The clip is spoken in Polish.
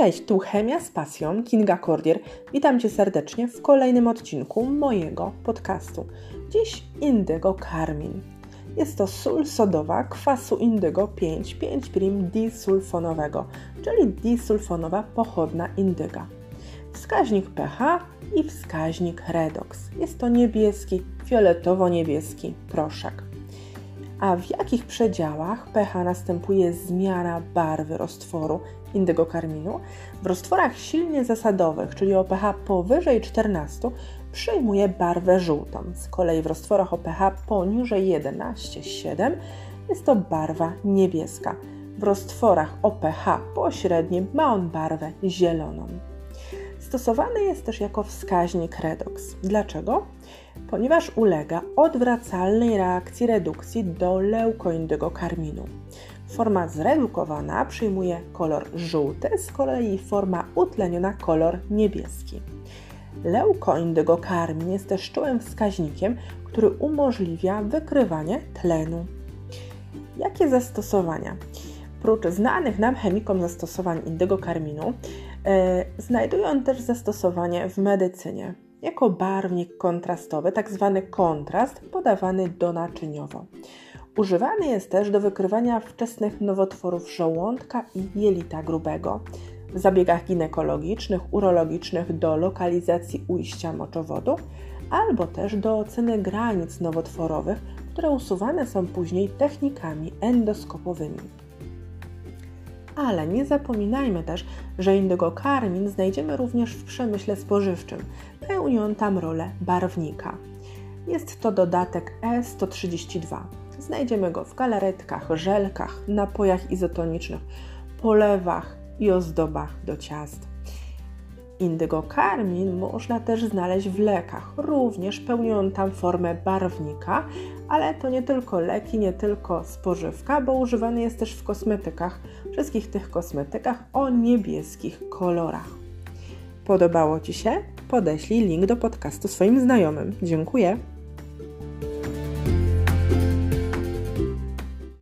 Cześć, tu Chemia z pasją, Kinga Kordier. Witam Cię serdecznie w kolejnym odcinku mojego podcastu. Dziś indygo karmin. Jest to sól sodowa kwasu indygo 5,5' disulfonowego, czyli disulfonowa pochodna indyga. Wskaźnik pH i wskaźnik redox. Jest to niebieski, fioletowo-niebieski proszek. A w jakich przedziałach pH następuje zmiana barwy roztworu indygokarminu? W roztworach silnie zasadowych, czyli o pH powyżej 14, przyjmuje barwę żółtą. Z kolei w roztworach o pH poniżej 11,7 jest to barwa niebieska. W roztworach o pH pośrednim ma on barwę zieloną. Stosowany jest też jako wskaźnik redox. Dlaczego? Ponieważ ulega odwracalnej reakcji redukcji do leukoindygokarminu. Forma zredukowana przyjmuje kolor żółty, z kolei forma utleniona kolor niebieski. Leukoindygokarmin jest też czułym wskaźnikiem, który umożliwia wykrywanie tlenu. Jakie zastosowania? Prócz znanych nam chemikom zastosowań indygokarminu, E, znajduje on też zastosowanie w medycynie jako barwnik kontrastowy, tak zwany kontrast podawany donaczyniowo. Używany jest też do wykrywania wczesnych nowotworów żołądka i jelita grubego. W zabiegach ginekologicznych, urologicznych do lokalizacji ujścia moczowodu albo też do oceny granic nowotworowych, które usuwane są później technikami endoskopowymi. Ale nie zapominajmy też, że indygokarmin znajdziemy również w przemyśle spożywczym. Pełni on tam rolę barwnika. Jest to dodatek E132. Znajdziemy go w galaretkach, żelkach, napojach izotonicznych, polewach i ozdobach do ciast. Indygokarmin można też znaleźć w lekach. Również pełni on tam formę barwnika, ale to nie tylko leki, nie tylko spożywka, bo używany jest też w kosmetykach, wszystkich tych kosmetykach o niebieskich kolorach. Podobało Ci się? Podeślij link do podcastu swoim znajomym. Dziękuję.